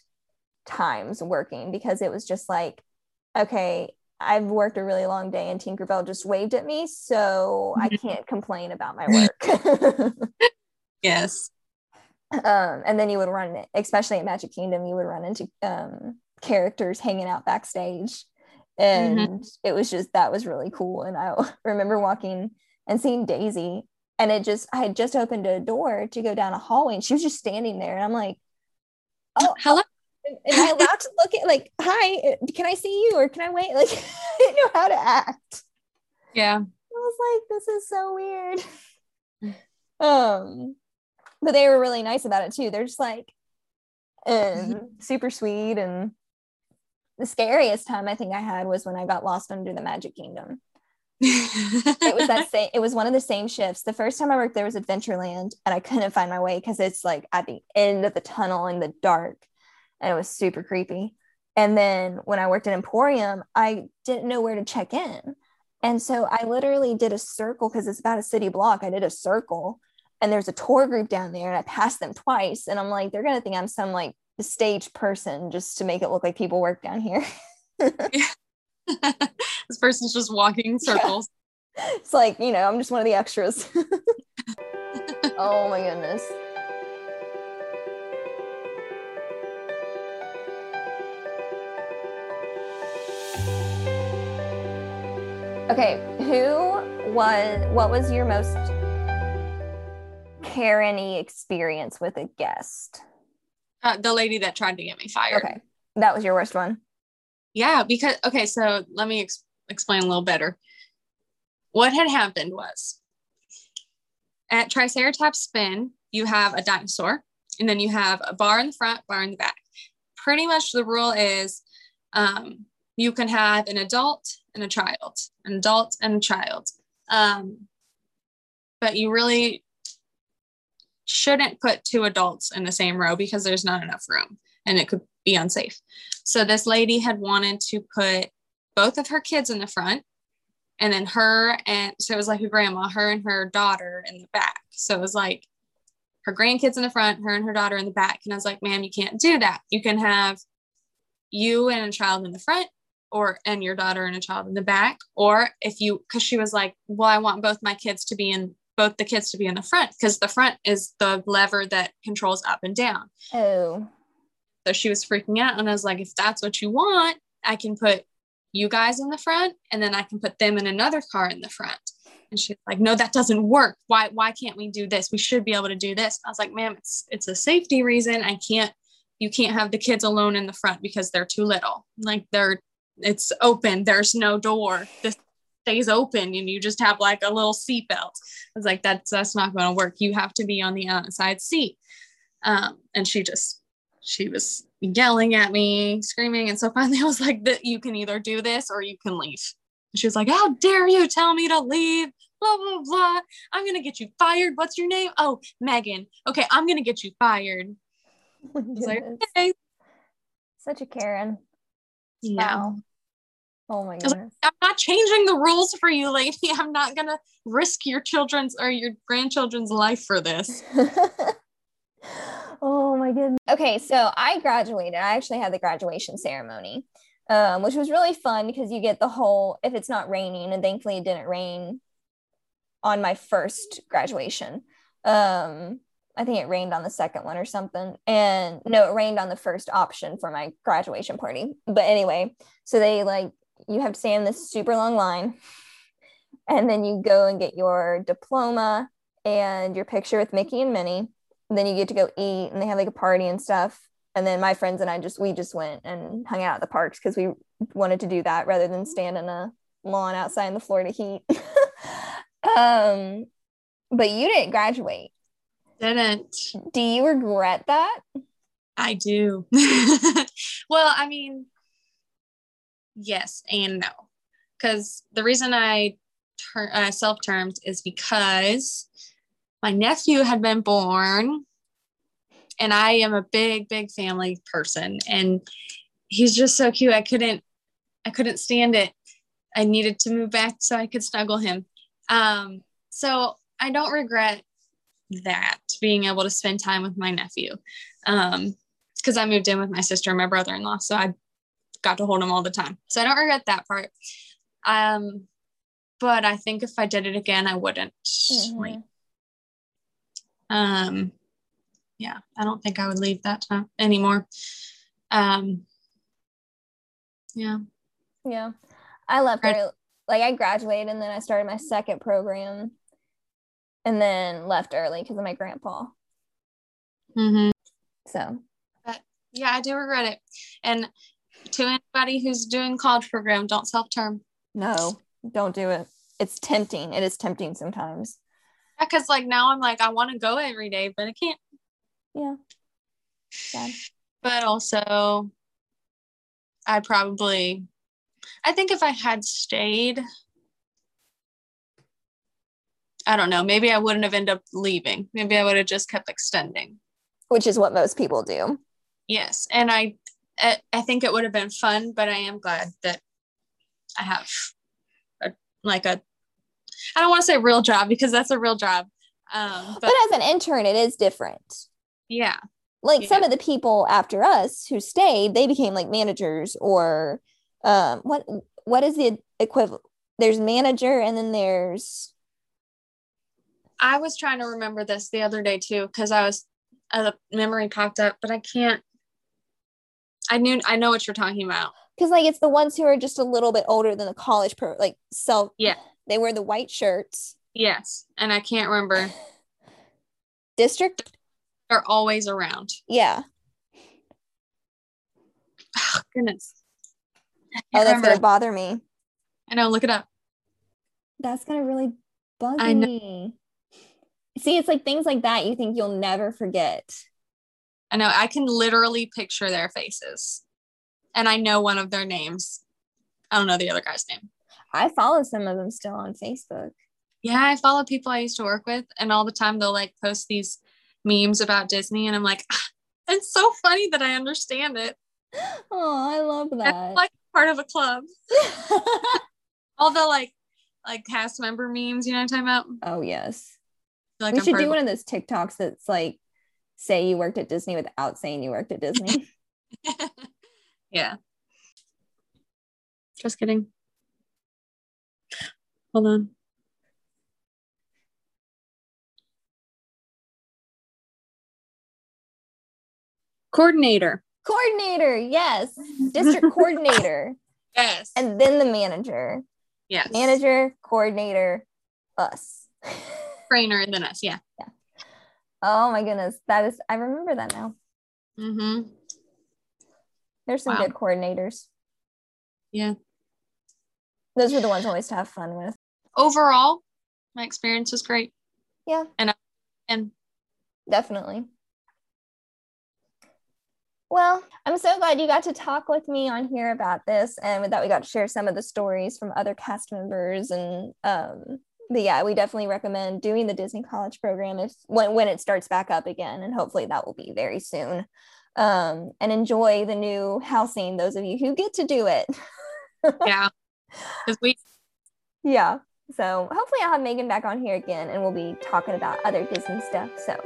times working because it was just like, okay, I've worked a really long day and Tinkerbell just waved at me. So I can't complain about my work. Yes. um, and then you would run, especially at Magic Kingdom, you would run into um, characters hanging out backstage. And it was just, that was really cool. And I remember walking and seeing Daisy, and it just, I had just opened a door to go down a hallway, and she was just standing there. And I'm like, oh, Hello. Am I allowed to look at, like, hi, can I see you or can I wait? Like, I didn't know how to act. Yeah. I was like, this is so weird. um, but they were really nice about it too. They're just like, um, super sweet. And the scariest time I think I had was when I got lost under the Magic Kingdom. It was that same. It was one of the same shifts. The first time I worked there was Adventureland, and I couldn't find my way because it's like at the end of the tunnel in the dark, and it was super creepy. And then when I worked at Emporium, I didn't know where to check in. And so I literally did a circle because it's about a city block. I did a circle and there's a tour group down there and I passed them twice. And I'm like, they're going to think I'm some like stage person just to make it look like people work down here. this person's just walking in circles. it's like, you know, I'm just one of the extras. oh my goodness. Okay, who was what was your most Karen-y experience with a guest? Uh, the lady that tried to get me fired. Okay. That was your worst one. Yeah, because okay, so let me ex- explain a little better. What had happened was at Triceratops Spin, you have a dinosaur, and then you have a bar in the front, bar in the back. Pretty much the rule is um, you can have an adult and a child, an adult and a child. Um, but you really shouldn't put two adults in the same row because there's not enough room and it could be unsafe. So this lady had wanted to put both of her kids in the front and then her and so it was like a grandma, her and her daughter in the back. So it was like her grandkids in the front, her and her daughter in the back. And I was like, ma'am, you can't do that. You can have you and a child in the front or and your daughter and a child in the back. Or if you because she was like, Well, I want both my kids to be in both the kids to be in the front because the front is the lever that controls up and down. Oh. So she was freaking out. And I was like, if that's what you want, I can put you guys in the front and then I can put them in another car in the front. And she's like, no, that doesn't work. Why, why can't we do this? We should be able to do this. I was like, ma'am, it's it's a safety reason. I can't, you can't have the kids alone in the front because they're too little. Like they're it's open. There's no door. This stays open and you just have like a little seatbelt. I was like, that's that's not going to work. You have to be on the outside seat. Um, and she just she was yelling at me, screaming. And so finally I was like, that you can either do this or you can leave. And she was like, How dare you tell me to leave? Blah blah blah. I'm gonna get you fired. What's your name? Oh, Megan. Okay, I'm gonna get you fired. Oh like, okay. Such a Karen. Yeah. Oh my like, goodness. I'm not changing the rules for you, lady. I'm not gonna risk your children's or your grandchildren's life for this. oh my goodness. Okay, so I graduated. I actually had the graduation ceremony, um, which was really fun because you get the whole, if it's not raining, and thankfully it didn't rain on my first graduation. Um, I think it rained on the second one or something. And no, it rained on the first option for my graduation party. But anyway, so they like you have to stand in this super long line and then you go and get your diploma and your picture with Mickey and Minnie. And then you get to go eat and they have like a party and stuff. And then my friends and I just we just went and hung out at the parks because we wanted to do that rather than stand in a lawn outside in the Florida heat. um, but you didn't graduate. Didn't. Do you regret that? I do. well, I mean, yes and no. Because the reason I ter- uh, self termed is because my nephew had been born and I am a big, big family person. And he's just so cute. I couldn't, I couldn't stand it. I needed to move back so I could snuggle him. Um, so I don't regret that being able to spend time with my nephew. Um, because I moved in with my sister and my brother-in-law. So I got to hold him all the time. So I don't regret that part. Um, but I think if I did it again, I wouldn't. Mm-hmm. Um, yeah, I don't think I would leave that time anymore. Um, yeah. Yeah. I left Grad- like I graduated and then I started my second program and then left early because of my grandpa. Mm-hmm. So, but yeah, I do regret it. And to anybody who's doing college program, don't self term. No, don't do it. It's tempting. It is tempting sometimes. Yeah, because like now I'm like I want to go every day, but I can't. Yeah. Sad. But also, I probably, I think if I had stayed, I don't know, maybe I wouldn't have ended up leaving. Maybe I would have just kept extending. Which is what most people do. Yes, and I, I think it would have been fun, but I am glad that I have a like a I don't want to say real job because that's a real job. Um, but, but as an intern, it is different. Yeah. Like yeah. some of the people after us who stayed, they became like managers or um, what what is the equivalent? There's manager and then there's. I was trying to remember this the other day too because I was uh, a memory popped up, but I can't. I knew I know what you're talking about. Because like it's the ones who are just a little bit older than the college pro like self yeah. they wear the white shirts. Yes and i can't remember. District? Are always around. Yeah. Oh goodness. Oh that's remember. gonna bother me. I know look it up. That's gonna really bug me see it's like things like that you think you'll never forget i know i can literally picture their faces and I know one of their names. I don't know the other guy's name. I follow some of them still on Facebook. Yeah, I follow people I used to work with, and all the time they'll like post these memes about Disney, and I'm like, ah, it's so funny that I understand it. Oh, I love that. It's like part of a club. all the like, like cast member memes, you know what I'm talking about? Oh yes. Like we I'm should do one of those TikToks that's like, say you worked at Disney without saying you worked at Disney. Yeah. Just kidding. Hold on. Coordinator. Coordinator, yes. District coordinator. Yes. And then the manager. Yes. Manager, coordinator, us. Trainer, and then us. Yeah. Yeah. Oh my goodness. That is, I remember that now. Mm-hmm. There's some wow. good coordinators. Yeah. Those were the ones always to have fun with. Overall, my experience was great. Yeah. And I, and definitely. Well, I'm so glad you got to talk with me on here about this and with that we got to share some of the stories from other cast members and um but yeah, we definitely recommend doing the Disney College program if when, when it starts back up again and hopefully that will be very soon um, and enjoy the new housing, those of you who get to do it. yeah. Because we Yeah. So hopefully I'll have Megan back on here again and we'll be talking about other Disney stuff. So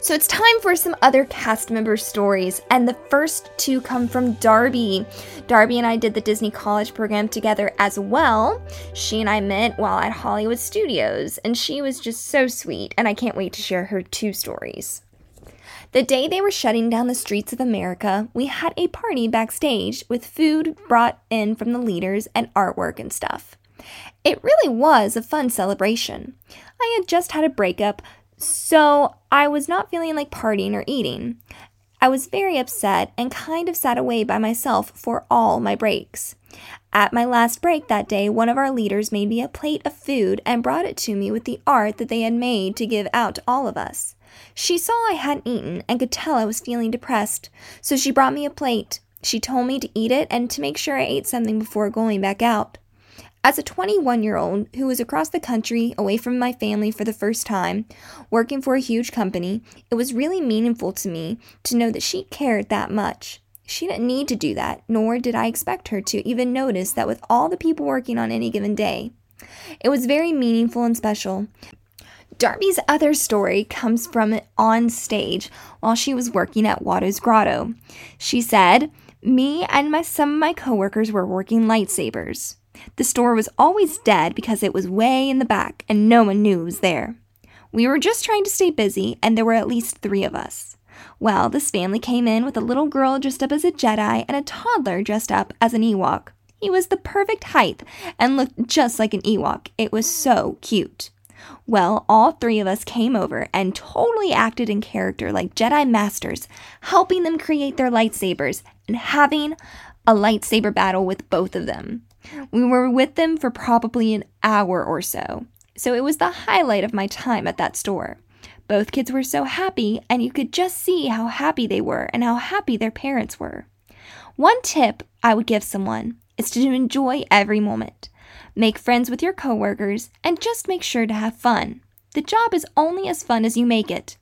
So it's time for some other cast member stories, and the first two come from Darby. Darby and I did the Disney College program together as well. She and I met while at Hollywood Studios, and she was just so sweet, and I can't wait to share her two stories. The day they were shutting down the streets of America, we had a party backstage with food brought in from the leaders and artwork and stuff. It really was a fun celebration. I had just had a breakup, so I was not feeling like partying or eating. I was very upset and kind of sat away by myself for all my breaks. At my last break that day, one of our leaders made me a plate of food and brought it to me with the art that they had made to give out to all of us. She saw I hadn't eaten and could tell I was feeling depressed, so she brought me a plate. She told me to eat it and to make sure I ate something before going back out. As a 21 year old who was across the country, away from my family for the first time, working for a huge company, it was really meaningful to me to know that she cared that much. She didn't need to do that, nor did I expect her to even notice that with all the people working on any given day. It was very meaningful and special. Darby's other story comes from on stage while she was working at Watto's Grotto. She said, Me and my, some of my coworkers were working lightsabers. The store was always dead because it was way in the back and no one knew it was there. We were just trying to stay busy, and there were at least three of us. Well, this family came in with a little girl dressed up as a Jedi and a toddler dressed up as an Ewok. He was the perfect height and looked just like an Ewok. It was so cute. Well, all three of us came over and totally acted in character like Jedi Masters, helping them create their lightsabers and having a lightsaber battle with both of them. We were with them for probably an hour or so, so it was the highlight of my time at that store. Both kids were so happy, and you could just see how happy they were and how happy their parents were. One tip I would give someone is to enjoy every moment. Make friends with your coworkers and just make sure to have fun. The job is only as fun as you make it.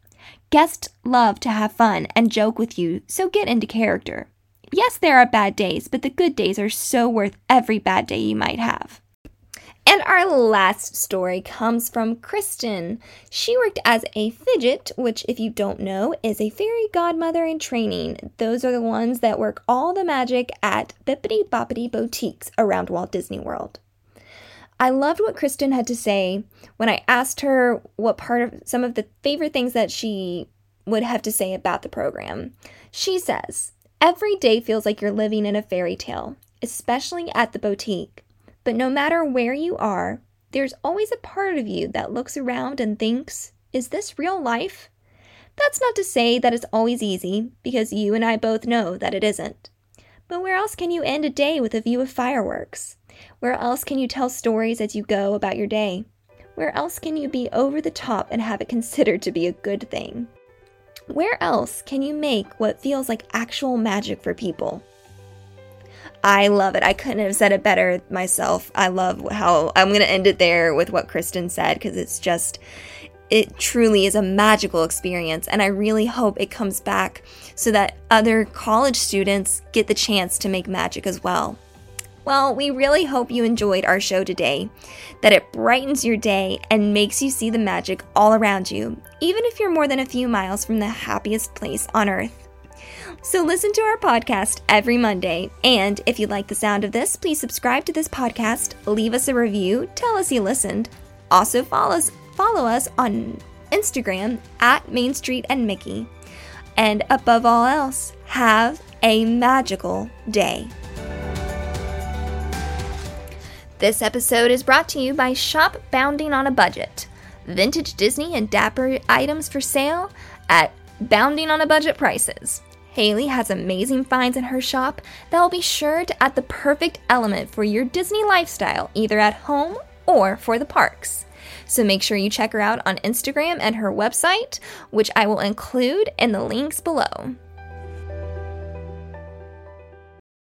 Guests love to have fun and joke with you, so get into character. Yes, there are bad days, but the good days are so worth every bad day you might have. And our last story comes from Kristen. She worked as a fidget, which, if you don't know, is a fairy godmother in training. Those are the ones that work all the magic at Bibbidi Bobbidi boutiques around Walt Disney World. I loved what Kristen had to say when I asked her what part of some of the favorite things that she would have to say about the program. She says, Every day feels like you're living in a fairy tale, especially at the boutique. But no matter where you are, there's always a part of you that looks around and thinks, is this real life? That's not to say that it's always easy, because you and I both know that it isn't. But where else can you end a day with a view of fireworks? Where else can you tell stories as you go about your day? Where else can you be over the top and have it considered to be a good thing? Where else can you make what feels like actual magic for people? I love it. I couldn't have said it better myself. I love how I'm going to end it there with what Kristen said because it's just, it truly is a magical experience. And I really hope it comes back so that other college students get the chance to make magic as well. Well, we really hope you enjoyed our show today, that it brightens your day and makes you see the magic all around you, even if you're more than a few miles from the happiest place on earth. So listen to our podcast every Monday, and if you like the sound of this, please subscribe to this podcast, leave us a review, tell us you listened. Also follow us, follow us on Instagram at Main Street and Mickey. And above all else, have a magical day. This episode is brought to you by Shop Bounding on a Budget. Vintage Disney and Dapper items for sale at Bounding on a Budget prices. Haley has amazing finds in her shop that will be sure to add the perfect element for your Disney lifestyle, either at home or for the parks. So make sure you check her out on Instagram and her website, which I will include in the links below.